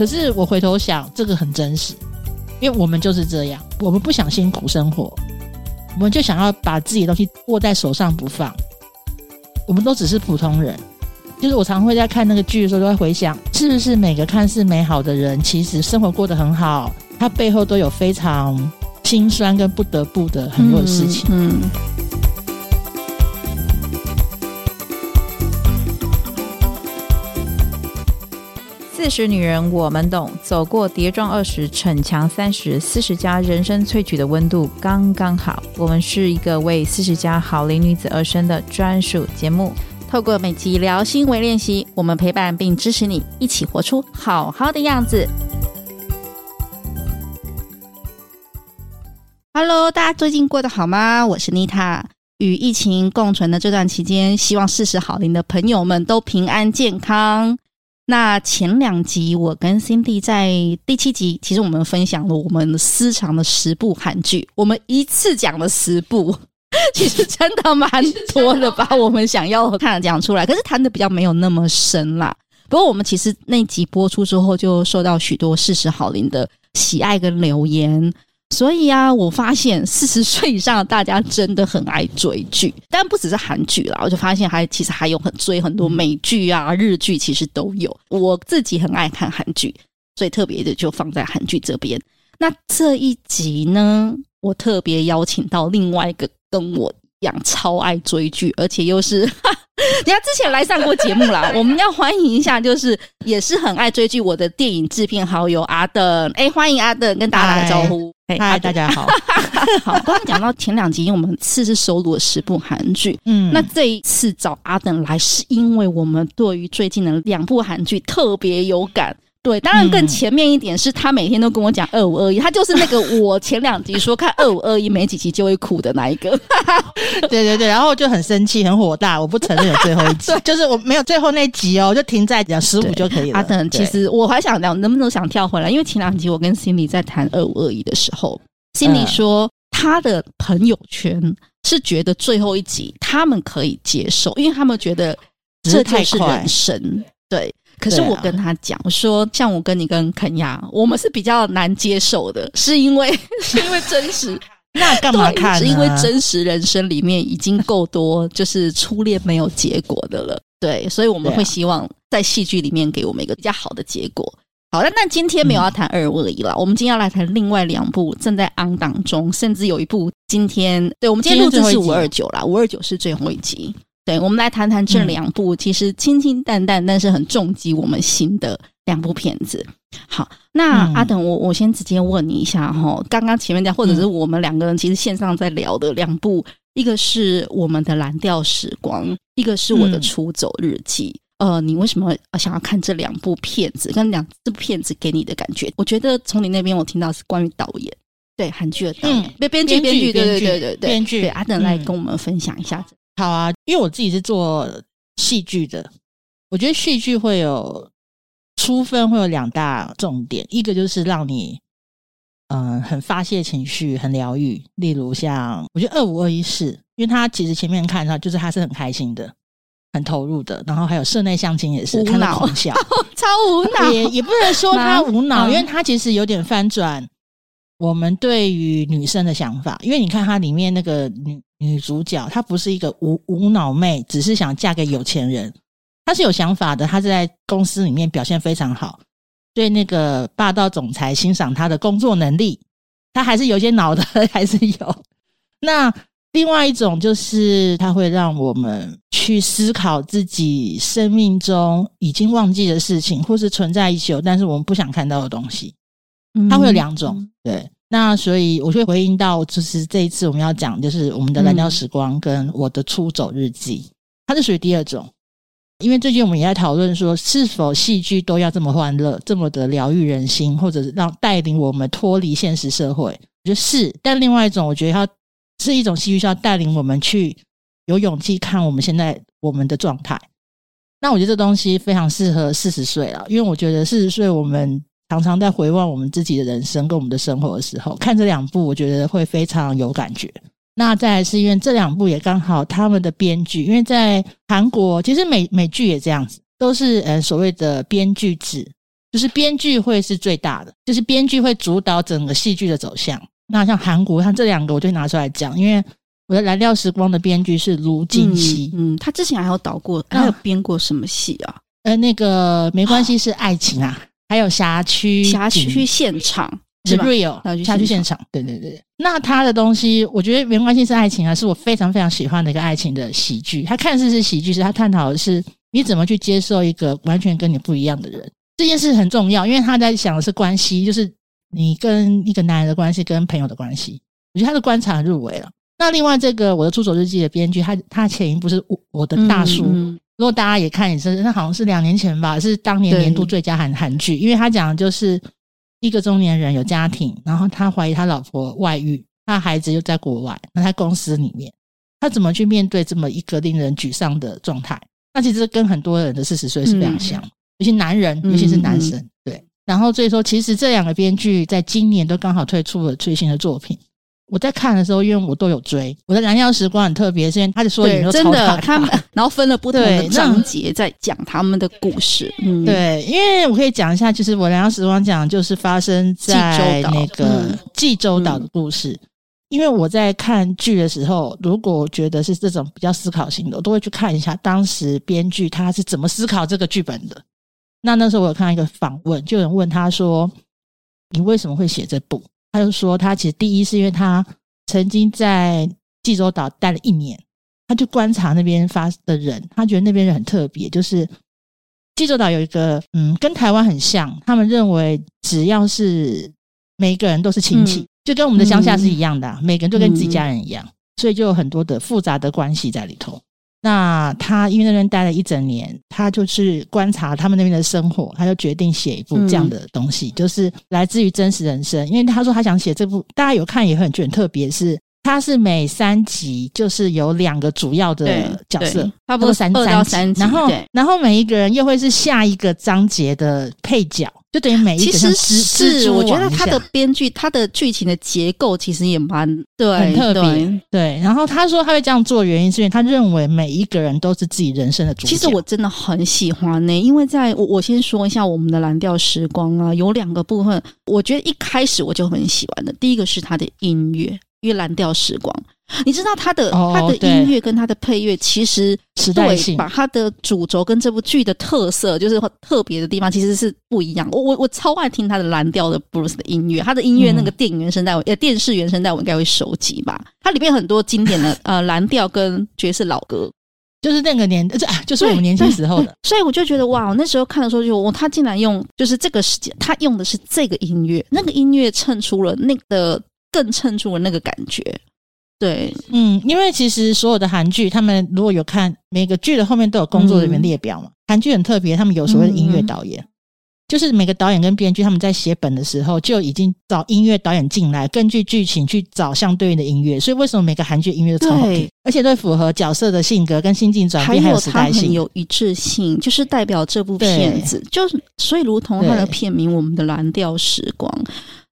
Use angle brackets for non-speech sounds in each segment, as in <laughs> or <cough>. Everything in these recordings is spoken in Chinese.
可是我回头想，这个很真实，因为我们就是这样，我们不想辛苦生活，我们就想要把自己的东西握在手上不放。我们都只是普通人，就是我常会在看那个剧的时候，都会回想，是不是每个看似美好的人，其实生活过得很好，他背后都有非常心酸跟不得不的很多的事情。嗯四十女人我们懂，走过跌撞二十，逞强三十，四十加人生萃取的温度刚刚好。我们是一个为四十加好龄女子而生的专属节目，透过每集聊心为练习，我们陪伴并支持你，一起活出好好的样子。Hello，大家最近过得好吗？我是妮塔。与疫情共存的这段期间，希望四十好龄的朋友们都平安健康。那前两集，我跟 Cindy 在第七集，其实我们分享了我们私藏的十部韩剧，我们一次讲了十部，<laughs> 其实真的蛮多的，把我们想要看的讲出来，可是谈的比较没有那么深啦。不过我们其实那集播出之后，就受到许多四十好邻的喜爱跟留言。所以啊，我发现四十岁以上的大家真的很爱追剧，但不只是韩剧啦，我就发现还其实还有很追很多美剧啊、日剧，其实都有。我自己很爱看韩剧，所以特别的就放在韩剧这边。那这一集呢，我特别邀请到另外一个跟我一样超爱追剧，而且又是哈。人家之前来上过节目啦，我们要欢迎一下，就是也是很爱追剧我的电影制片好友阿邓，哎，欢迎阿邓跟大家打个招呼，嗨，大家好，<laughs> 好，刚刚讲到前两集，因为我们次次收录了十部韩剧，嗯，那这一次找阿等来，是因为我们对于最近的两部韩剧特别有感。对，当然更前面一点是他每天都跟我讲二五二一，他就是那个我前两集说看二五二一没几集就会哭的那一个。<laughs> 对对对，然后就很生气很火大，我不承认有最后一集，<laughs> 就是我没有最后那集哦，就停在讲十五就可以了。阿邓，其实我还想聊，能不能想跳回来？因为前两集我跟 Cindy 在谈二五二一的时候，Cindy 说他的朋友圈是觉得最后一集他们可以接受，因为他们觉得这就是人生。对。可是我跟他讲、我、说，像我跟你跟肯亚，我们是比较难接受的，是因为 <laughs> 是因为真实，<laughs> 那干嘛看？是因为真实人生里面已经够多，就是初恋没有结果的了。对，所以我们会希望在戏剧里面给我们一个比较好的结果。好，了那今天没有要谈二五二一了，我们今天要来谈另外两部正在 on 档中，甚至有一部今天，对，我们今天录制是五二九啦，五二九是最后一集。对，我们来谈谈这两部其实清清淡淡，但是很重击我们心的两部片子。好，那、嗯、阿等，我我先直接问你一下哈，刚刚前面讲，或者是我们两个人其实线上在聊的两部，嗯、一个是我们的蓝调时光，一个是我的出走日记。嗯、呃，你为什么想要看这两部片子？跟两这部片子给你的感觉？我觉得从你那边我听到是关于导演，对韩剧的导演，编编剧编剧，对对对对对，编剧。对阿等来跟我们分享一下。好啊，因为我自己是做戏剧的，我觉得戏剧会有出分，会有两大重点，一个就是让你嗯、呃、很发泄情绪，很疗愈。例如像我觉得二五二一是，因为他其实前面看到就是他是很开心的，很投入的，然后还有社内相亲也是看到狂笑，<laughs> 超无脑，也也不能说他无脑，<laughs> 因为他其实有点翻转我们对于女生的想法，因为你看它里面那个女。女主角她不是一个无无脑妹，只是想嫁给有钱人。她是有想法的，她是在公司里面表现非常好，对那个霸道总裁欣赏她的工作能力。她还是有些脑的，<laughs> 还是有。那另外一种就是，她会让我们去思考自己生命中已经忘记的事情，或是存在已久但是我们不想看到的东西。它会有两种，对。那所以我会回应到，就是这一次我们要讲，就是我们的蓝调时光跟我的出走日记，它是属于第二种。因为最近我们也在讨论说，是否戏剧都要这么欢乐，这么的疗愈人心，或者是让带领我们脱离现实社会？我觉得是。但另外一种，我觉得它是一种戏剧，是要带领我们去有勇气看我们现在我们的状态。那我觉得这东西非常适合四十岁了，因为我觉得四十岁我们。常常在回望我们自己的人生跟我们的生活的时候，看这两部，我觉得会非常有感觉。那再来是因为这两部也刚好他们的编剧，因为在韩国其实美美剧也这样子，都是呃所谓的编剧制，就是编剧会是最大的，就是编剧会主导整个戏剧的走向。那像韩国，像这两个，我就拿出来讲，因为我的《蓝调时光》的编剧是卢靖熙，嗯，他之前还有导过，他有编过什么戏啊？呃，那个没关系，是爱情啊，还有辖区辖区现场是 real 辖区现场，对对对。那他的东西，我觉得没关系是爱情啊，是我非常非常喜欢的一个爱情的喜剧。他看似是喜剧，是他探讨的是你怎么去接受一个完全跟你不一样的人，这件事很重要，因为他在想的是关系，就是。你跟一个男人的关系，跟朋友的关系，我觉得他的观察入围了。那另外这个我的出走日记的编剧，他他前一部是我我的大叔，嗯嗯、如果大家也看也是，那好像是两年前吧，是当年年度最佳韩韩剧，因为他讲的就是一个中年人有家庭，然后他怀疑他老婆外遇，他孩子又在国外，那他公司里面他怎么去面对这么一个令人沮丧的状态？那其实跟很多人的四十岁是非常像，嗯、尤其男人，尤其是男生，嗯嗯、对。然后所以说，其实这两个编剧在今年都刚好推出了最新的作品。我在看的时候，因为我都有追。我的《蓝调时光》很特别，是因为他的说影都超大，他们然后分了不同的章节在讲他们的故事。嗯，对，因为我可以讲一下，就是我《蓝调时光》讲就是发生在那个济州岛的故事。嗯、因为我在看剧的时候，如果我觉得是这种比较思考型的，我都会去看一下当时编剧他是怎么思考这个剧本的。那那时候我有看到一个访问，就有人问他说：“你为什么会写这部？”他就说：“他其实第一是因为他曾经在济州岛待了一年，他就观察那边发的人，他觉得那边人很特别。就是济州岛有一个，嗯，跟台湾很像，他们认为只要是每一个人都是亲戚，嗯、就跟我们的乡下是一样的、啊，嗯、每个人都跟自己家人一样，所以就有很多的复杂的关系在里头。”那他因为那边待了一整年，他就是观察他们那边的生活，他就决定写一部这样的东西，就是来自于真实人生。因为他说他想写这部，大家有看也很觉得很特别，是他是每三集就是有两个主要的角色，差不多三二到三集，然后然后每一个人又会是下一个章节的配角。就等于每一个其实是，我觉得他的编剧，他的剧情的结构其实也蛮对，很特别。对，然后他说他会这样做，原因是因为他认为每一个人都是自己人生的主角。其实我真的很喜欢呢、欸，因为在我我先说一下我们的蓝调时光啊，有两个部分，我觉得一开始我就很喜欢的。第一个是他的音乐，因为蓝调时光。你知道他的他的音乐跟他的配乐，其实对把他的主轴跟这部剧的特色，就是特别的地方，其实是不一样。我我我超爱听他的蓝调的布鲁斯的音乐，他的音乐那个电影原声带，呃，电视原声带我应该会收集吧。它里面很多经典的 <laughs> 呃蓝调跟爵士老歌，就是那个年，这就是我们年轻时候的。<laughs> 所以我就觉得哇，我那时候看的时候就哇，他竟然用就是这个时间，他用的是这个音乐，那个音乐衬出了那个更衬出了那个感觉。对，嗯，因为其实所有的韩剧，他们如果有看每个剧的后面都有工作人员列表嘛。韩剧、嗯、很特别，他们有所谓的音乐导演，嗯、就是每个导演跟编剧他们在写本的时候就已经找音乐导演进来，根据剧情去找相对应的音乐。所以为什么每个韩剧音乐都超好听，而且都符合角色的性格跟心境转变，还有时代性，有一致性，就是代表这部片子，就是所以如同它的片名《我们的蓝调时光》。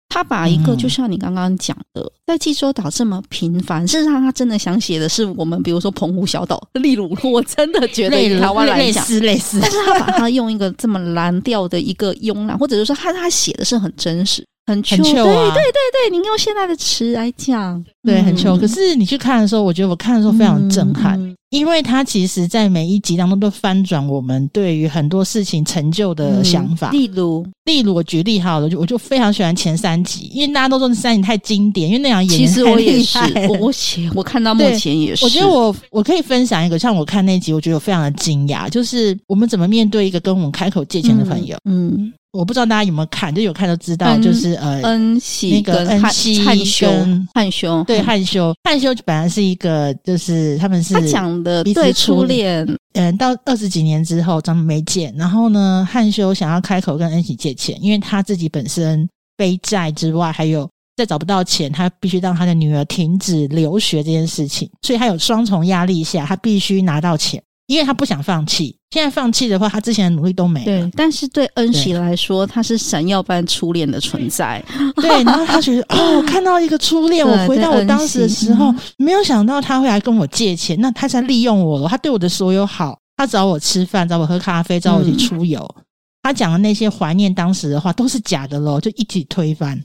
他把一个就像你刚刚讲的，嗯、在济州岛这么平凡，事实上他真的想写的是我们，比如说澎湖小岛。例如，我真的觉得台湾来讲，类似类似，但是他把它用一个这么蓝调的一个慵懒，或者是说他他写的是很真实。很秋，对对对对，你用现在的词来讲，对，很秋。可是你去看的时候，我觉得我看的时候非常震撼，因为它其实在每一集当中都翻转我们对于很多事情成就的想法。例如，例如我举例好了，我就我就非常喜欢前三集，因为大家都说这三集太经典，因为那样演员太厉害。其实我也是，我我我看到目前也是。我觉得我我可以分享一个，像我看那集，我觉得我非常的惊讶，就是我们怎么面对一个跟我们开口借钱的朋友。嗯。我不知道大家有没有看，就有看都知道，就是呃，恩熙那个恩熙汉修汉修，对汉修。汉修本来是一个，就是他们是他讲的对初恋，嗯，到二十几年之后，咱们没见，然后呢，汉修想要开口跟恩熙借钱，因为他自己本身背债之外，还有再找不到钱，他必须让他的女儿停止留学这件事情，所以他有双重压力下，他必须拿到钱。因为他不想放弃，现在放弃的话，他之前的努力都没了。对，但是对恩熙来说，他是闪耀般初恋的存在。对，然后他觉得 <laughs> 哦，我看到一个初恋，我回到我当时的时候，没有想到他会来跟我借钱，那他在利用我了。他对我的所有好，他找我吃饭，找我喝咖啡，找我去出游。嗯他讲的那些怀念当时的话都是假的喽，就一起推翻。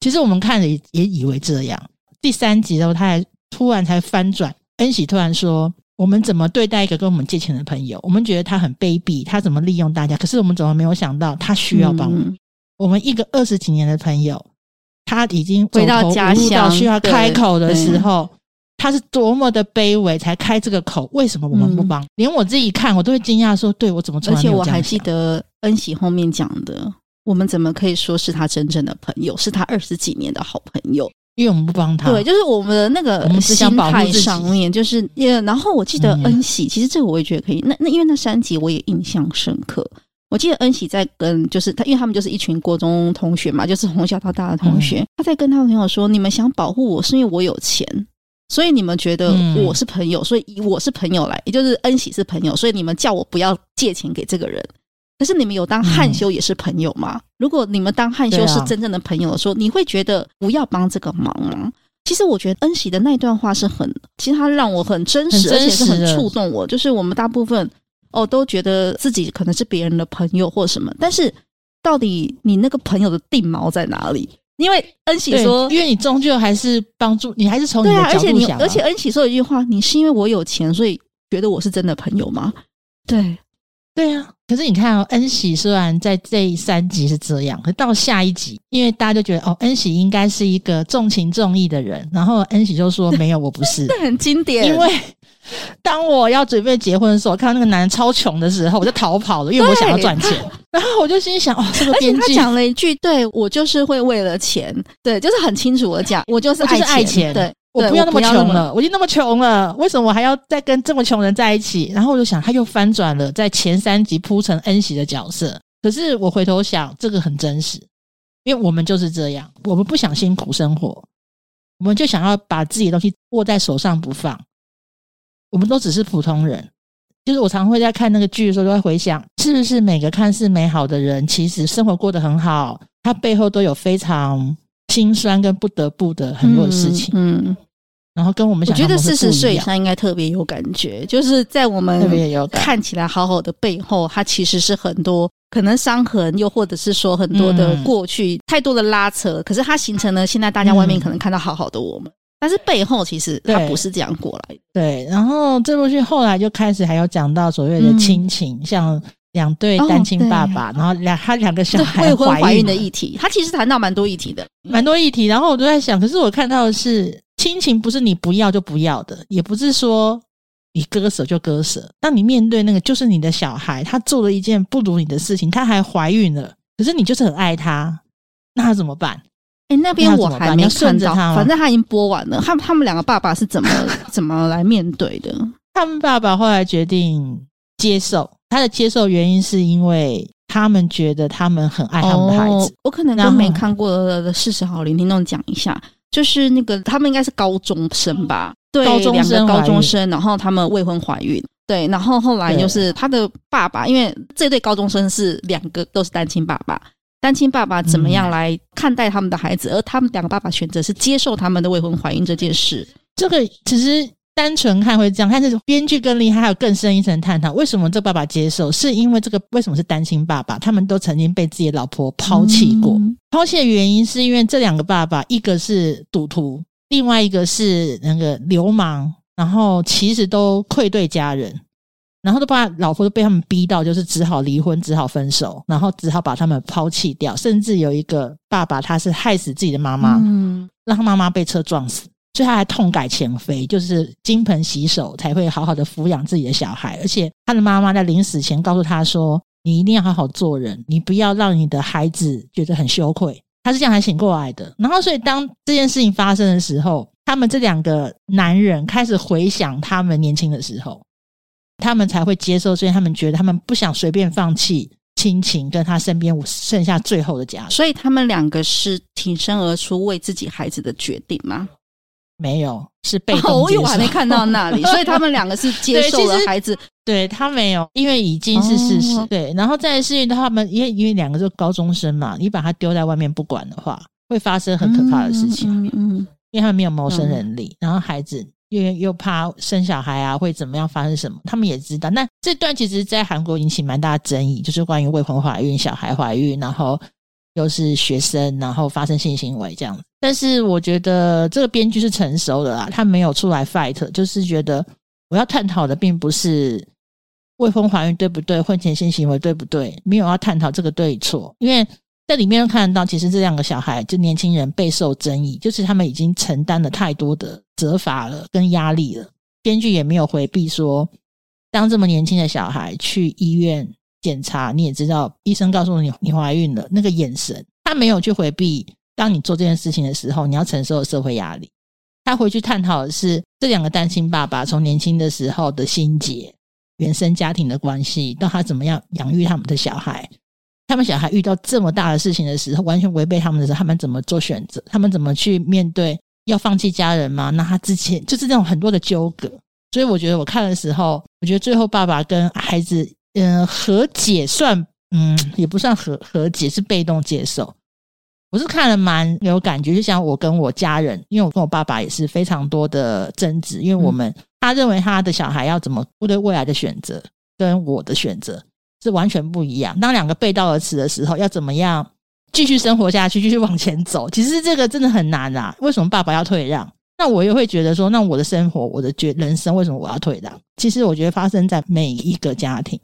其实我们看了也也以为这样。第三集的时候，他还突然才翻转，恩喜突然说：“我们怎么对待一个跟我们借钱的朋友？我们觉得他很卑鄙，他怎么利用大家？可是我们怎么没有想到他需要帮助？嗯、我们一个二十几年的朋友，他已经回到家乡需要开口的时候。”他是多么的卑微，才开这个口？为什么我们不帮？嗯、连我自己看，我都会惊讶说：“对我怎么从来没有？”而且我还记得恩喜后面讲的：“我们怎么可以说是他真正的朋友？是他二十几年的好朋友？因为我们不帮他。”对，就是我们的那个心态上面，就是也。然后我记得恩喜，嗯、其实这个我也觉得可以。那那因为那三集我也印象深刻。我记得恩喜在跟就是他，因为他们就是一群国中同学嘛，就是从小到大的同学。嗯、他在跟他的朋友说：“你们想保护我是因为我有钱。”所以你们觉得我是朋友，嗯、所以以我是朋友来，也就是恩喜是朋友，所以你们叫我不要借钱给这个人。可是你们有当汉修也是朋友吗？嗯、如果你们当汉修是真正的朋友的时候，啊、你会觉得不要帮这个忙吗？其实我觉得恩喜的那段话是很，其实他让我很真实，真实而且是很触动我。就是我们大部分哦都觉得自己可能是别人的朋友或什么，但是到底你那个朋友的定锚在哪里？因为恩喜说，因为你终究还是帮助你，还是从你的角度想、啊。对啊，而且你，而且恩喜说了一句话：“你是因为我有钱，所以觉得我是真的朋友吗？”对，对啊。可是你看哦，恩喜虽然在这三集是这样，可到下一集，因为大家就觉得哦，恩喜应该是一个重情重义的人，然后恩喜就说：“没有，我不是。<laughs> ”这很经典，因为。当我要准备结婚的时候，看到那个男人超穷的时候，我就逃跑了，因为我想要赚钱。<laughs> 然后我就心想：哦，这个编剧讲了一句，对我就是会为了钱，对，就是很清楚的讲，我就是爱钱，爱钱对，我不要那么穷了，我已经那么穷了，为什么我还要再跟这么穷人在一起？然后我就想，他又翻转了，在前三集铺成恩喜的角色。可是我回头想，这个很真实，因为我们就是这样，我们不想辛苦生活，我们就想要把自己的东西握在手上不放。我们都只是普通人，就是我常会在看那个剧的时候，就会回想，是不是每个看似美好的人，其实生活过得很好，他背后都有非常心酸跟不得不的很多的事情。嗯，嗯然后跟我们想，我觉得四十岁以上应该特别有感觉，就是在我们看起来好好的背后，它其实是很多可能伤痕，又或者是说很多的过去、嗯、太多的拉扯，可是它形成了现在大家外面可能看到好好的我们。但是背后其实它不是这样过来的。对，然后这部剧后来就开始还有讲到所谓的亲情，嗯、像两对单亲爸爸，哦、然后两他两个小孩未婚怀孕的议题，他其实谈到蛮多议题的，蛮多议题。然后我都在想，可是我看到的是亲情不是你不要就不要的，也不是说你割舍就割舍。当你面对那个就是你的小孩，他做了一件不如你的事情，他还怀孕了，可是你就是很爱他，那他怎么办？哎，那边我还没看到，反正他已经播完了。他他们两个爸爸是怎么 <laughs> 怎么来面对的？他们爸爸后来决定接受，他的接受原因是因为他们觉得他们很爱他们的孩子。哦、我可能跟没看过的四十好龄听众讲一下，就是那个他们应该是高中生吧？对，高中生，高中生，然后他们未婚怀孕。对，然后后来就是他的爸爸，因为这对高中生是两个都是单亲爸爸。单亲爸爸怎么样来看待他们的孩子？嗯、而他们两个爸爸选择是接受他们的未婚怀孕这件事。这个其实单纯看会这样，但是编剧更厉害，还有更深一层探讨。为什么这爸爸接受？是因为这个为什么是单亲爸爸？他们都曾经被自己的老婆抛弃过。嗯、抛弃的原因是因为这两个爸爸，一个是赌徒，另外一个是那个流氓，然后其实都愧对家人。然后都把老婆都被他们逼到，就是只好离婚，只好分手，然后只好把他们抛弃掉。甚至有一个爸爸，他是害死自己的妈妈，嗯，让他妈妈被车撞死，所以他还痛改前非，就是金盆洗手才会好好的抚养自己的小孩。而且他的妈妈在临死前告诉他说：“你一定要好好做人，你不要让你的孩子觉得很羞愧。”他是这样才醒过来的。然后，所以当这件事情发生的时候，他们这两个男人开始回想他们年轻的时候。他们才会接受，所以他们觉得他们不想随便放弃亲情，跟他身边剩下最后的家。所以他们两个是挺身而出为自己孩子的决定吗？没有，是被动接受。哦，我还没看到那里，所以他们两个是接 <laughs> 受了孩子。对，他没有，因为已经是事实。哦、对，然后再是他们，因为因为两个是高中生嘛，你把他丢在外面不管的话，会发生很可怕的事情。嗯，嗯嗯，因为他们没有谋生能力，嗯、然后孩子。又又怕生小孩啊会怎么样发生什么，他们也知道。那这段其实，在韩国引起蛮大的争议，就是关于未婚怀孕、小孩怀孕，然后又是学生，然后发生性行为这样。但是我觉得这个编剧是成熟的啦，他没有出来 fight，就是觉得我要探讨的并不是未婚怀孕对不对，婚前性行为对不对，没有要探讨这个对错，因为。在里面看得到，其实这两个小孩就年轻人备受争议，就是他们已经承担了太多的责罚了跟压力了。编剧也没有回避说，当这么年轻的小孩去医院检查，你也知道，医生告诉你你怀孕了，那个眼神，他没有去回避。当你做这件事情的时候，你要承受的社会压力。他回去探讨的是这两个单亲爸爸从年轻的时候的心结、原生家庭的关系，到他怎么样养育他们的小孩。他们小孩遇到这么大的事情的时候，完全违背他们的时候，他们怎么做选择？他们怎么去面对？要放弃家人吗？那他之前就是这种很多的纠葛。所以我觉得我看的时候，我觉得最后爸爸跟孩子，呃，和解算，嗯，也不算和和解，是被动接受。我是看了蛮有感觉，就像我跟我家人，因为我跟我爸爸也是非常多的争执，因为我们、嗯、他认为他的小孩要怎么面对未来的选择，跟我的选择。是完全不一样。当两个背道而驰的时候，要怎么样继续生活下去，继续往前走？其实这个真的很难啊。为什么爸爸要退让？那我也会觉得说，那我的生活，我的觉人生，为什么我要退让？其实我觉得发生在每一个家庭，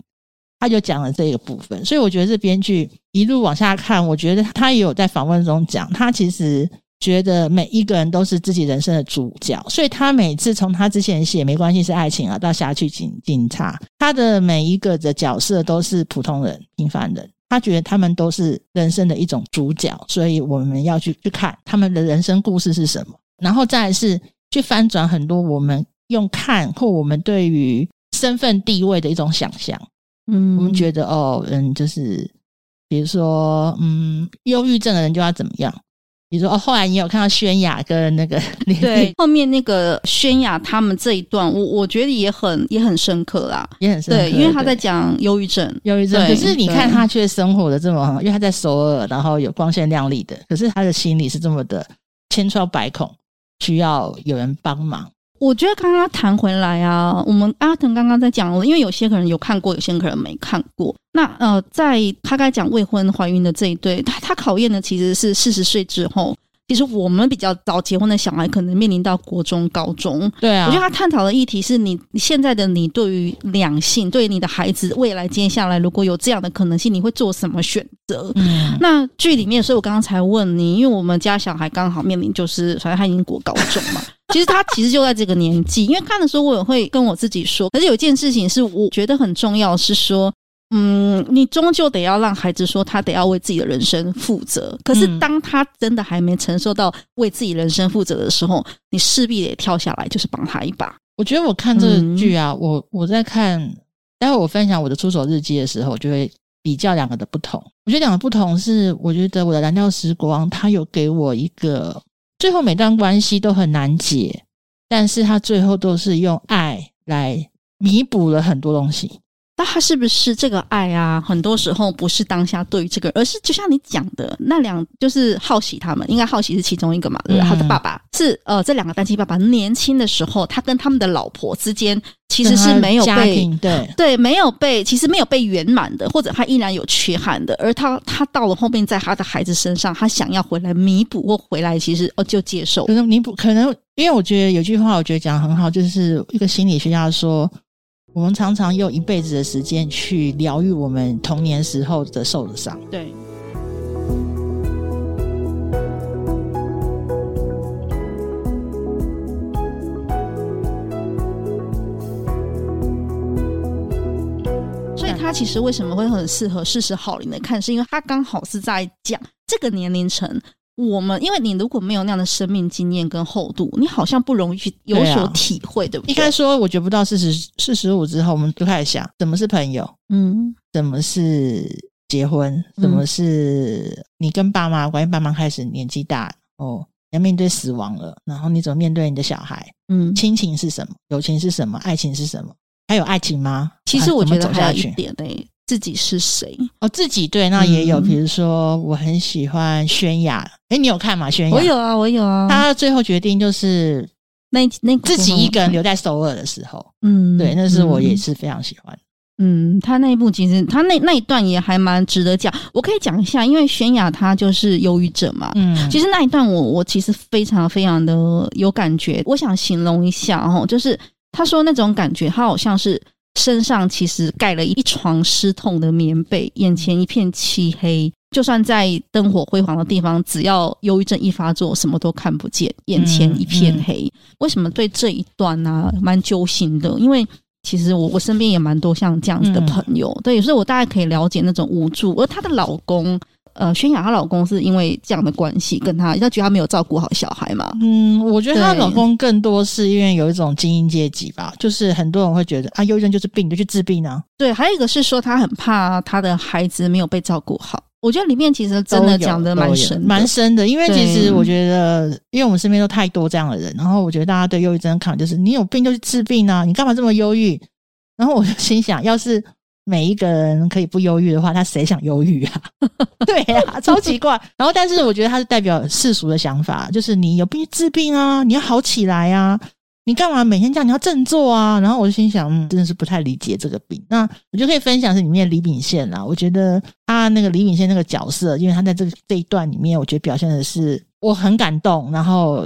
他就讲了这个部分。所以我觉得这编剧一路往下看，我觉得他也有在访问中讲，他其实。觉得每一个人都是自己人生的主角，所以他每次从他之前写没关系是爱情啊，到下去警警察，他的每一个的角色都是普通人、平凡人。他觉得他们都是人生的一种主角，所以我们要去去看他们的人生故事是什么，然后再来是去翻转很多我们用看或我们对于身份地位的一种想象。嗯，我们觉得哦，嗯，就是比如说，嗯，忧郁症的人就要怎么样。比如说哦，后来你有看到宣雅跟那个 <laughs> 对后面那个宣雅他们这一段，我我觉得也很也很深刻啦，也很深刻。对，因为他在讲忧郁症，忧郁症。可是你看他却生活的这么，因为他在首尔，然后有光鲜亮丽的，可是他的心里是这么的千疮百孔，需要有人帮忙。我觉得刚刚谈回来啊，我们阿腾刚刚在讲，因为有些可能有看过，有些可能没看过。那呃，在他刚才讲未婚怀孕的这一对，他他考验的其实是四十岁之后，其实我们比较早结婚的小孩，可能面临到国中、高中。对啊，我觉得他探讨的议题是你现在的你对于两性，对于你的孩子未来接下来如果有这样的可能性，你会做什么选择？嗯，那剧里面，所以我刚刚才问你，因为我们家小孩刚好面临就是，反正他已经国高中嘛。<laughs> 其实他其实就在这个年纪，因为看的时候我也会跟我自己说，可是有一件事情是我觉得很重要，是说，嗯，你终究得要让孩子说他得要为自己的人生负责。可是当他真的还没承受到为自己人生负责的时候，你势必得跳下来，就是帮他一把。我觉得我看这个剧啊，我我在看，待会我分享我的出手日记的时候，我就会比较两个的不同。我觉得两个不同是，我觉得我的蓝调时光，它有给我一个。最后每段关系都很难解，但是他最后都是用爱来弥补了很多东西。那他是不是这个爱啊？很多时候不是当下对于这个，而是就像你讲的那两，就是好奇他们，应该好奇是其中一个嘛？对，他的爸爸是呃，这两个单亲爸爸年轻的时候，他跟他们的老婆之间其实是没有被对对没有被，其实没有被圆满的，或者他依然有缺憾的。而他他到了后面，在他的孩子身上，他想要回来弥补或回来，其实哦就接受。可能弥补，可能因为我觉得有句话，我觉得讲得很好，就是一个心理学家说。我们常常用一辈子的时间去疗愈我们童年时候的受的伤。对。所以他其实为什么会很适合四十好龄的看，是因为他刚好是在讲这个年龄层。我们，因为你如果没有那样的生命经验跟厚度，你好像不容易去有所体会，对，不对？应该说，我觉不到四十四十五之后，我们就开始想，什么是朋友？嗯，什么是结婚？什么是你跟爸妈关系？爸妈开始年纪大哦，要面对死亡了，然后你怎么面对你的小孩？嗯，亲情是什么？友情是什么？爱情是什么？还有爱情吗？其实我觉得还有一点呢、欸。自己是谁？哦，自己对，那也有，比如说，我很喜欢泫雅。哎、嗯，你有看吗？泫雅，我有啊，我有啊。他最后决定就是那那自己一个人留在首尔的时候，嗯，对，那是我也是非常喜欢。嗯，他那一部其实他那那一段也还蛮值得讲，我可以讲一下，因为泫雅她就是忧郁症嘛。嗯，其实那一段我我其实非常非常的有感觉，我想形容一下哦，就是他说那种感觉，他好像是身上其实盖了一床湿痛的棉被，眼前一片漆黑，就算在灯火辉煌的地方，只要忧郁症一发作，什么都看不见，眼前一片黑。嗯嗯、为什么对这一段呢、啊、蛮揪心的？因为其实我我身边也蛮多像这样子的朋友，嗯、对，所以我大概可以了解那种无助。而她的老公，呃，泫雅她老公是因为这样的关系跟她，她觉得她没有照顾好小孩嘛。嗯，我觉得她老公更多是因为有一种精英阶级吧，就是很多人会觉得啊，忧郁症就是病，就去治病啊。对，还有一个是说她很怕她的孩子没有被照顾好。我觉得里面其实真的讲的蛮深，蛮深的。因为其实我觉得，因为我们身边都太多这样的人，然后我觉得大家对忧郁症的看法就是，你有病就去治病啊，你干嘛这么忧郁？然后我就心想，要是每一个人可以不忧郁的话，他谁想忧郁啊？<laughs> 对呀、啊，<laughs> 超奇怪。然后，但是我觉得他是代表世俗的想法，就是你有病治病啊，你要好起来啊。你干嘛每天这样？你要振作啊！然后我就心想，嗯，真的是不太理解这个病。那我就可以分享是里面李秉宪啦。我觉得他那个李秉宪那个角色，因为他在这个这一段里面，我觉得表现的是我很感动，然后。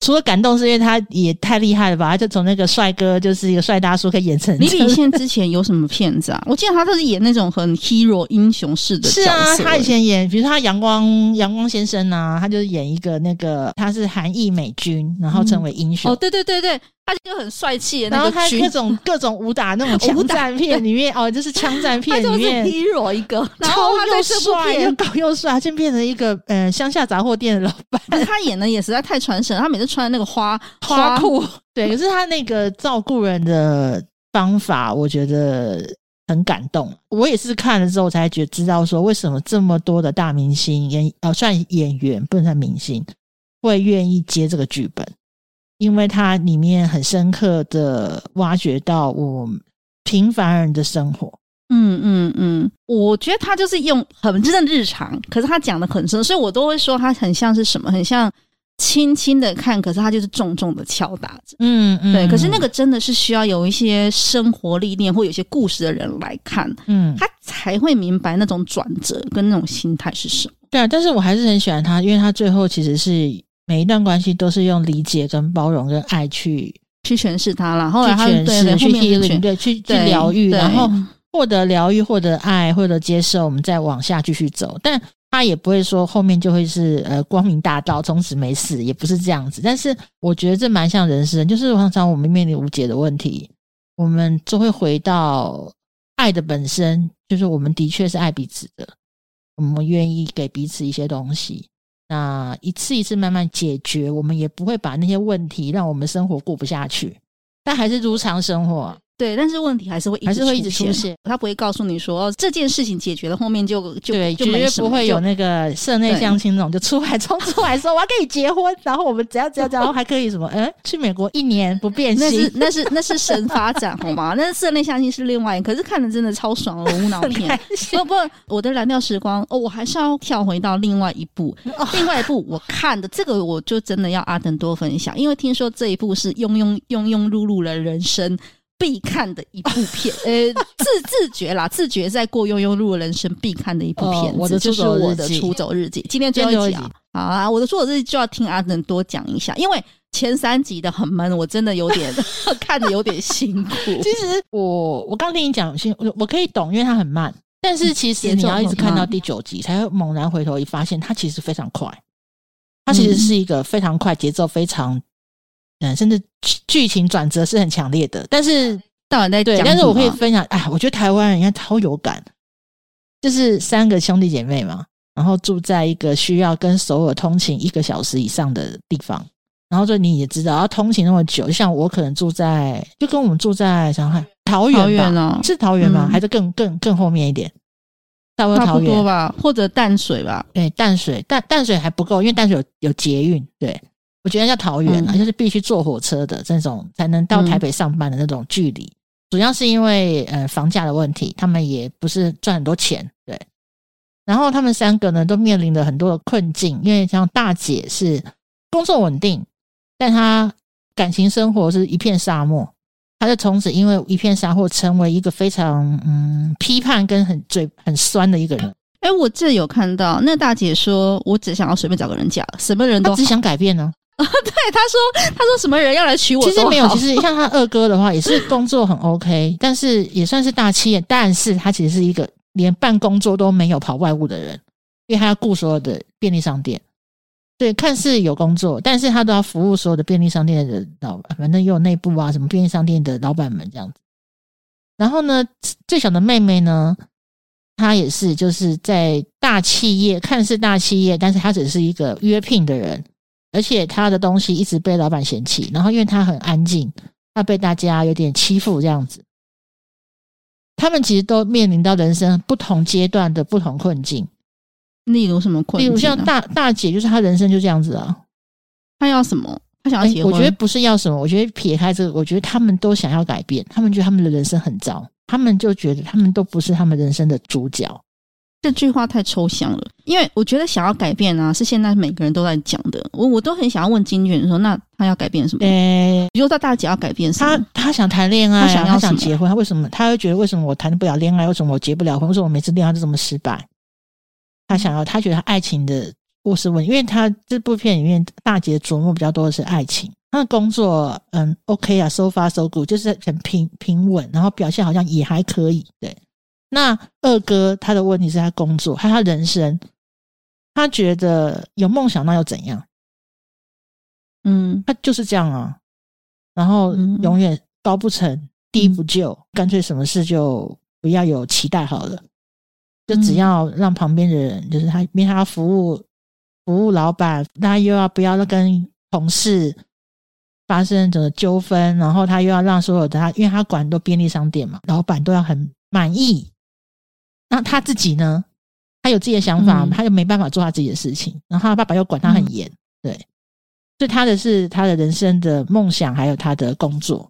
除了感动，是因为他也太厉害了吧？他就从那个帅哥，就是一个帅大叔，可以演成李秉宪之前有什么片子啊？我记得他都是演那种很 hero 英雄式的角色。是啊，他以前演，比如说他阳光阳光先生啊，他就是演一个那个他是韩裔美军，然后成为英雄。嗯、哦，对对对对。他就很帅气，然后他各种 <laughs> 各种武打那种枪战片里面，哦，就是枪战片里面 hero 一个，然后他又帅又高又帅，就变成一个呃乡下杂货店的老板。<laughs> 他演的也实在太传神，他每次穿那个花花裤，对，可是他那个照顾人的方法，我觉得很感动。我也是看了之后才觉知道说，为什么这么多的大明星演呃算演员不能算明星，会愿意接这个剧本。因为它里面很深刻的挖掘到我平凡人的生活，嗯嗯嗯，我觉得他就是用很真的日常，可是他讲的很深，所以我都会说他很像是什么，很像轻轻的看，可是他就是重重的敲打着，嗯嗯，对，可是那个真的是需要有一些生活历练或有些故事的人来看，嗯，他才会明白那种转折跟那种心态是什么。对啊，但是我还是很喜欢他，因为他最后其实是。每一段关系都是用理解、跟包容、跟爱去去诠释它了，后来他去诠释、去 healing，对，去去疗愈，然后获得疗愈、获得爱、获得接受，我们再往下继续走。但他也不会说后面就会是呃光明大道，从此没事，也不是这样子。但是我觉得这蛮像人生，就是常常我们面临无解的问题，我们就会回到爱的本身，就是我们的确是爱彼此的，我们愿意给彼此一些东西。那一次一次慢慢解决，我们也不会把那些问题让我们生活过不下去，但还是如常生活。对，但是问题还是会一直还是会一直出现。他不会告诉你说这件事情解决了，后面就就对，就绝对不会有那个社内相亲那种，就出来冲出来说我要跟你结婚，然后我们只要只要只要还可以什么？嗯，<laughs> 去美国一年不变心，那是那是 <laughs> 那是神发展好吗？那是社内相亲是另外，可是看的真的超爽的无脑片。<laughs> 不不，我的蓝调时光哦，我还是要跳回到另外一部，另外一部我看的这个我就真的要阿登多分享，因为听说这一部是庸庸庸庸碌碌的人生。必看的一部片，<laughs> 呃，自自觉啦，自觉在过庸庸碌碌人生必看的一部片子，我的就是我的出走日记。今天最后一集啊，好啊，我的出走日记就要听阿能多讲一下，因为前三集的很闷，我真的有点 <laughs> 看的有点辛苦。其实我我刚跟你讲，我我可以懂，因为它很慢，但是其实你要一直看到第九集，才会猛然回头一发现，它其实非常快，它其实是一个非常快节奏非常。嗯，甚至剧情转折是很强烈的，但是 <laughs> 到晚在对，但是我可以分享，哎，我觉得台湾人应该超有感，就是三个兄弟姐妹嘛，然后住在一个需要跟首尔通勤一个小时以上的地方，然后就你也知道，要通勤那么久，就像我可能住在，就跟我们住在上海桃园吧，是桃园吗？嗯、还是更更更后面一点？差不多桃园吧，或者淡水吧？对，淡水淡淡水还不够，因为淡水有有捷运，对。我觉得叫桃园啊，嗯、就是必须坐火车的这种才能到台北上班的那种距离。嗯、主要是因为呃房价的问题，他们也不是赚很多钱，对。然后他们三个呢都面临了很多的困境，因为像大姐是工作稳定，但她感情生活是一片沙漠，她就从此因为一片沙漠成为一个非常嗯批判跟很嘴很酸的一个人。哎、欸，我这有看到那大姐说，我只想要随便找个人嫁，什么人都只想改变呢。啊，<laughs> 对，他说他说什么人要来娶我？其实没有，其实像他二哥的话，也是工作很 OK，<laughs> 但是也算是大企业，但是他其实是一个连办公桌都没有跑外务的人，因为他要顾所有的便利商店。对，看似有工作，但是他都要服务所有的便利商店的老板，反正也有内部啊，什么便利商店的老板们这样子。然后呢，最小的妹妹呢？她也是，就是在大企业，看似大企业，但是她只是一个约聘的人，而且他的东西一直被老板嫌弃。然后因为他很安静，他被大家有点欺负这样子。他们其实都面临到人生不同阶段的不同困境。例如什么困境？例如像大大姐，就是她人生就这样子啊。她要什么？她想要结婚？我觉得不是要什么，我觉得撇开这个，我觉得他们都想要改变。他们觉得他们的人生很糟。他们就觉得他们都不是他们人生的主角，这句话太抽象了。因为我觉得想要改变啊，是现在每个人都在讲的。我我都很想要问金卷说，那他要改变什么？诶，比如说他大姐要改变什么？他他想谈恋爱，他想要想结婚，他为什么？他会觉得为什么我谈不了恋爱？为什么我结不了婚？为什么我每次恋爱都这么失败？他想要，他觉得他爱情的故事问，因为他这部片里面大姐琢磨比较多的是爱情。他的工作，嗯，OK 啊，so far so good，就是很平平稳，然后表现好像也还可以。对，那二哥他的问题是他工作，还有他人生，他觉得有梦想那又怎样？嗯，他就是这样啊。然后永远高不成低不就，干脆什么事就不要有期待好了，就只要让旁边的人，就是他，因为他要服务服务老板，他又要不要跟同事。发生整个纠纷，然后他又要让所有的他，因为他管很多便利商店嘛，老板都要很满意。那他自己呢？他有自己的想法，嗯、他就没办法做他自己的事情。然后他爸爸又管他很严，嗯、对。所以他的是他的人生的梦想，还有他的工作。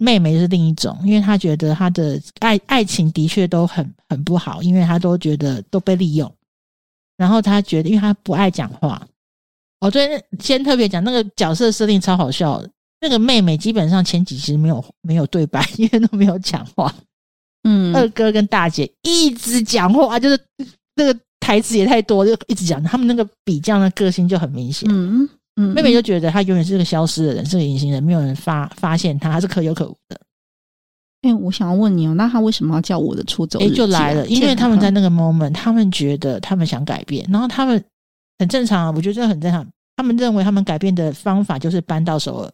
妹妹是另一种，因为他觉得他的爱爱情的确都很很不好，因为他都觉得都被利用。然后他觉得，因为他不爱讲话。哦，对，先特别讲那个角色设定超好笑的。那个妹妹基本上前几集没有没有对白，<laughs> 因为都没有讲话。嗯，二哥跟大姐一直讲话，就是那个台词也太多，就一直讲。他们那个比较的个性就很明显。嗯嗯，妹妹就觉得他永远是个消失的人，是个隐形人，没有人发发现她，她是可有可无的。哎、欸，我想要问你哦，那他为什么要叫我的出走？哎、欸，就来了，因为他们在那个 moment，他们觉得他们想改变，然后他们很正常啊，我觉得这很正常。他们认为他们改变的方法就是搬到首尔。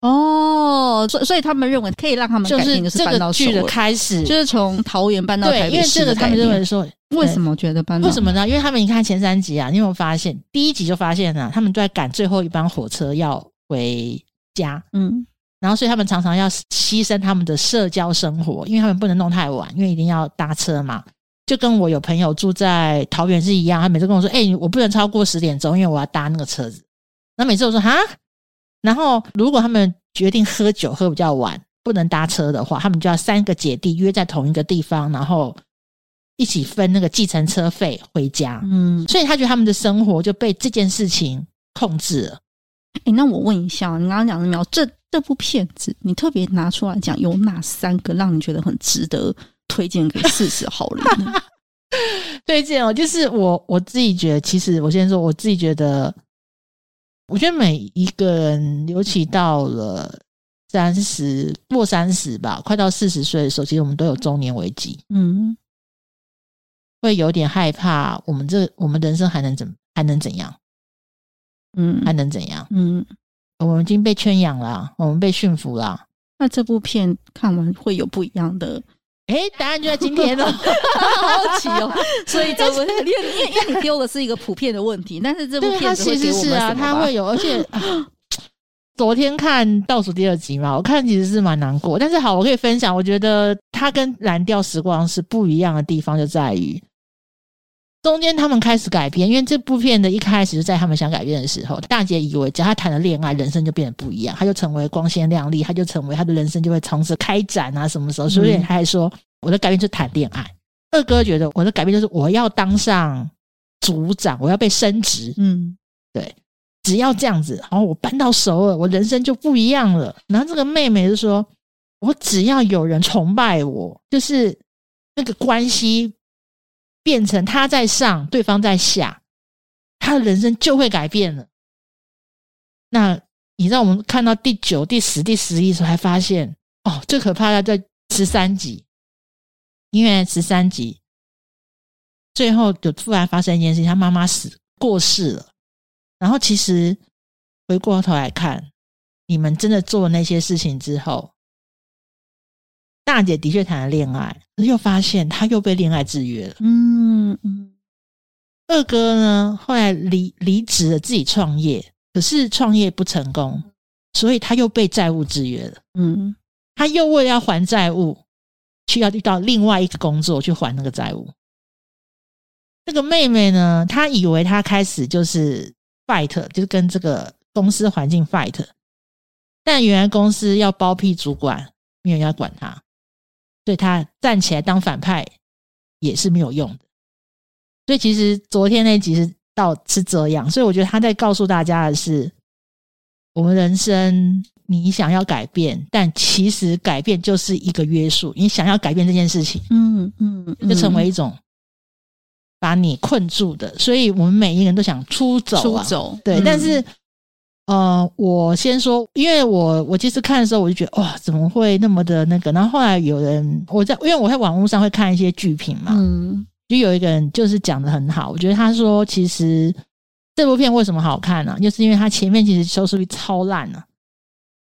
哦，所所以他们认为可以让他们改变，就是这个剧的开始，就是从桃园搬到台北市。因为这个他们认为说，为什么觉得搬到？为什么呢？因为他们你看前三集啊，你有没有发现第一集就发现了，他们都在赶最后一班火车要回家，嗯，然后所以他们常常要牺牲他们的社交生活，因为他们不能弄太晚，因为一定要搭车嘛。就跟我有朋友住在桃园是一样，他每次跟我说：“哎、欸，我不能超过十点钟，因为我要搭那个车子。”那每次我说：“哈。”然后，如果他们决定喝酒喝比较晚，不能搭车的话，他们就要三个姐弟约在同一个地方，然后一起分那个计程车费回家。嗯，所以他觉得他们的生活就被这件事情控制了。哎，那我问一下，你刚刚讲的苗，这这部片子你特别拿出来讲，有哪三个让你觉得很值得推荐给四十好龄呢？<laughs> 推荐哦，就是我我自己觉得，其实我先说，我自己觉得。我觉得每一个人，尤其到了三十过三十吧，快到四十岁的时候，其实我们都有中年危机，嗯，会有点害怕。我们这我们人生还能怎还能怎样？嗯，还能怎样？嗯，我们已经被圈养了，我们被驯服了。那这部片看完会有不一样的？哎，答案就在今天了，<laughs> 好好奇哦。所以这部，因为因为你丢的是一个普遍的问题，但是这部片子会给我们什么？啊，它会有，而且昨天看倒数第二集嘛，我看其实是蛮难过。但是好，我可以分享，我觉得它跟蓝调时光是不一样的地方，就在于。中间他们开始改变，因为这部片的一开始就在他们想改变的时候，大姐以为只要他谈了恋爱，人生就变得不一样，他就成为光鲜亮丽，他就成为他的人生就会从此开展啊，什么时候？所以他还说我的改变就是谈恋爱。二哥觉得我的改变就是我要当上组长，我要被升职。嗯，对，只要这样子，然后我搬到首尔，我人生就不一样了。然后这个妹妹就说：“我只要有人崇拜我，就是那个关系变成他在上，对方在下，他的人生就会改变了。”那你让我们看到第九、第十、第十一的时候，还发现哦，最可怕的在十三集，因为十三集最后就突然发生一件事情，他妈妈死过世了。然后其实回过头来看，你们真的做了那些事情之后，大姐的确谈了恋爱，又发现她又被恋爱制约了。嗯嗯嗯。二哥呢，后来离离职了，自己创业，可是创业不成功，所以他又被债务制约了。嗯。他又为了要还债务，需要遇到另外一个工作去还那个债务。那个妹妹呢，她以为她开始就是。fight 就是跟这个公司环境 fight，但原来公司要包庇主管，没有人要管她，所以他站起来当反派也是没有用的。所以其实昨天那集是到是这样，所以我觉得他在告诉大家的是，我们人生你想要改变，但其实改变就是一个约束。你想要改变这件事情，嗯嗯，就成为一种。把你困住的，所以我们每一个人都想出走，啊，出走。对，嗯、但是，呃，我先说，因为我我其实看的时候，我就觉得哇，怎么会那么的那个？然后后来有人，我在因为我在网络上会看一些剧评嘛，嗯，就有一个人就是讲得很好，我觉得他说，其实这部片为什么好看呢，就是因为他前面其实收视率超烂了，啊，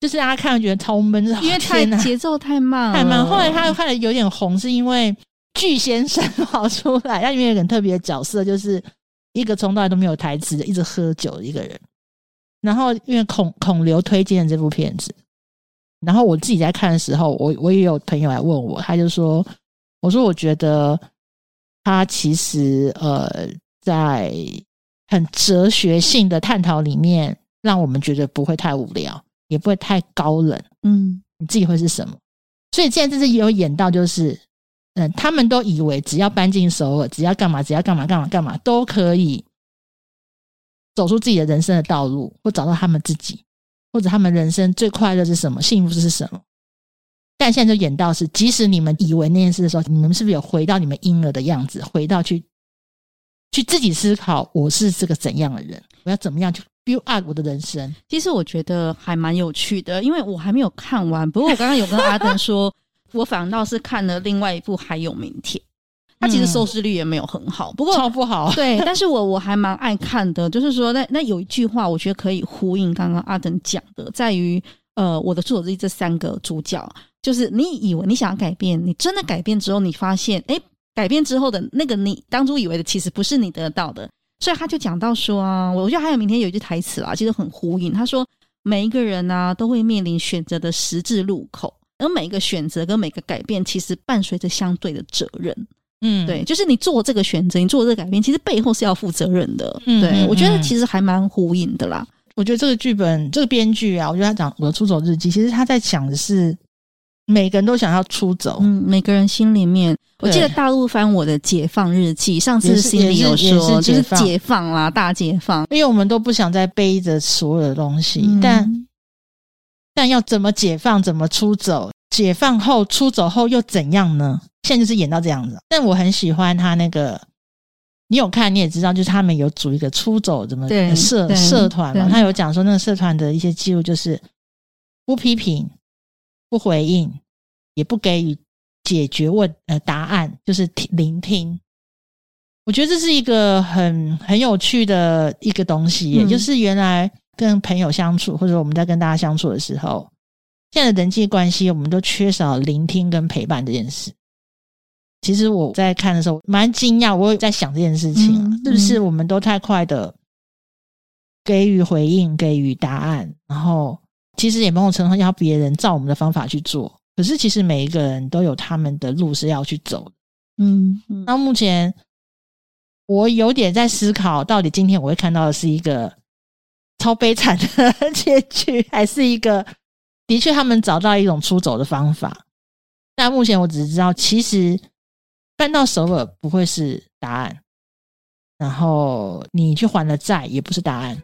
就是大家看觉得超闷，因为太节奏太慢，太慢。后来他又看了有点红，是因为。巨先生跑出来，他里面有一个很特别的角色，就是一个从头到尾都没有台词的，一直喝酒的一个人。然后因为孔孔刘推荐这部片子，然后我自己在看的时候，我我也有朋友来问我，他就说：“我说我觉得他其实呃，在很哲学性的探讨里面，让我们觉得不会太无聊，也不会太高冷。嗯，你自己会是什么？所以现在这是也有演到就是。”嗯，他们都以为只要搬进首尔，只要干嘛，只要干嘛干嘛干嘛，都可以走出自己的人生的道路，或找到他们自己，或者他们人生最快乐是什么，幸福是什么。但现在就演到是，即使你们以为那件事的时候，你们是不是有回到你们婴儿的样子，回到去去自己思考，我是这个怎样的人，我要怎么样去 build up 我的人生？其实我觉得还蛮有趣的，因为我还没有看完。不过我刚刚有跟阿登说。<laughs> 我反倒是看了另外一部《还有明天》，它其实收视率也没有很好，不过超不好。对，<laughs> 但是我我还蛮爱看的，就是说那那有一句话，我觉得可以呼应刚刚阿登讲的，在于呃，我的出走日记这三个主角，就是你以为你想要改变，你真的改变之后，你发现，哎，改变之后的那个你当初以为的，其实不是你得到的。所以他就讲到说啊，我觉得还有明天有一句台词啊，其实很呼应。他说，每一个人呢、啊，都会面临选择的十字路口。而每一个选择跟每个改变，其实伴随着相对的责任。嗯，对，就是你做这个选择，你做这个改变，其实背后是要负责任的。嗯，对，嗯，我觉得其实还蛮呼应的啦。我觉得这个剧本，这个编剧啊，我觉得他讲我的出走日记，其实他在讲的是每个人都想要出走。嗯，每个人心里面，我记得大陆翻我的解放日记，上次心里有说就是解放啦，大解放，因为我们都不想再背着所有的东西，嗯，但。但要怎么解放？怎么出走？解放后出走后又怎样呢？现在就是演到这样子。但我很喜欢他那个，你有看你也知道，就是他们有组一个出走怎么社社团嘛？他有讲说那个社团的一些记录，就是不批评、不回应，也不给予解决问呃答案，就是聆听。我觉得这是一个很很有趣的一个东西，也就是原来。跟朋友相处，或者我们在跟大家相处的时候，现在的人际关系，我们都缺少聆听跟陪伴这件事。其实我在看的时候蛮惊讶，我也在想这件事情，嗯、是不是我们都太快的给予回应、给予答案，然后其实也某种程度要别人照我们的方法去做。可是其实每一个人都有他们的路是要去走的。嗯，嗯，那目前我有点在思考，到底今天我会看到的是一个。超悲惨的 <laughs> 结局，还是一个的确，他们找到一种出走的方法。但目前我只知道，其实搬到首尔不会是答案，然后你去还了债也不是答案。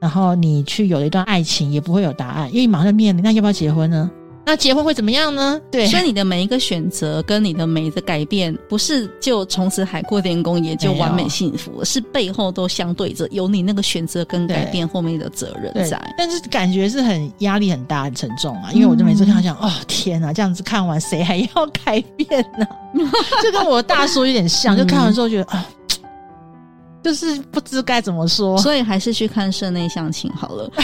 然后你去有了一段爱情，也不会有答案，因为你马上面临，那要不要结婚呢？那结婚会怎么样呢？对，所以你的每一个选择跟你的每一个改变，不是就从此海阔天空，也就完美幸福，是背后都相对着有你那个选择跟改变后面的责任在。但是感觉是很压力很大、很沉重啊，因为我就每次看他讲，哦天哪，这样子看完谁还要改变呢？<laughs> 就跟我大叔有点像，就看完之后觉得啊。就是不知该怎么说，所以还是去看室内相亲好了。<laughs>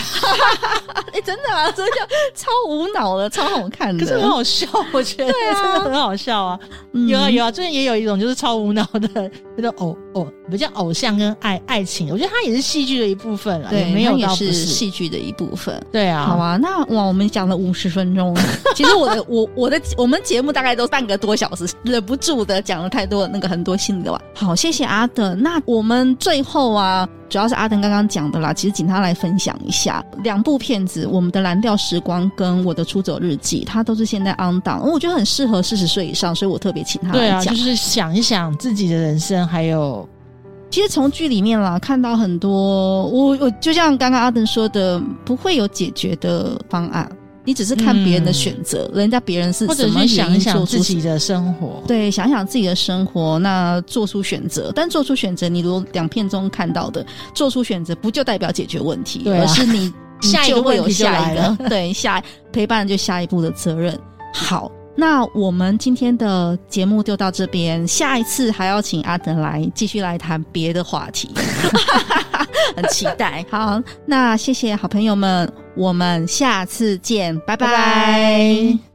哎、欸，真的啊，真的超无脑的，超好看的，可是很好笑，我觉得、啊、真的很好笑啊。嗯、有啊有啊，最近也有一种就是超无脑的，<laughs> 叫做偶偶，比较偶像跟爱爱情，我觉得它也是戏剧的一部分了。对，没有也是戏剧的一部分。对啊，好啊，那哇，我们讲了五十分钟，<laughs> 其实我的我我的我们节目大概都半个多小时，忍不住的讲了太多那个很多心里的话。好，谢谢阿德。那我们。最后啊，主要是阿登刚刚讲的啦。其实请他来分享一下两部片子，《我们的蓝调时光》跟《我的出走日记》，他都是现在 on 档，我觉得很适合四十岁以上，所以我特别请他来讲。对啊，就是想一想自己的人生，还有，其实从剧里面啦看到很多，我我就像刚刚阿登说的，不会有解决的方案。你只是看别人的选择，嗯、人家别人是怎么原因做出自己的生活？对，想想自己的生活，那做出选择。但做出选择，你如果两片中看到的做出选择，不就代表解决问题？而是你，<laughs> 你就会有下一个，下一个对下陪伴就下一步的责任。好，那我们今天的节目就到这边，下一次还要请阿德来继续来谈别的话题，<laughs> 很期待。好，那谢谢好朋友们。我们下次见，拜拜。拜拜。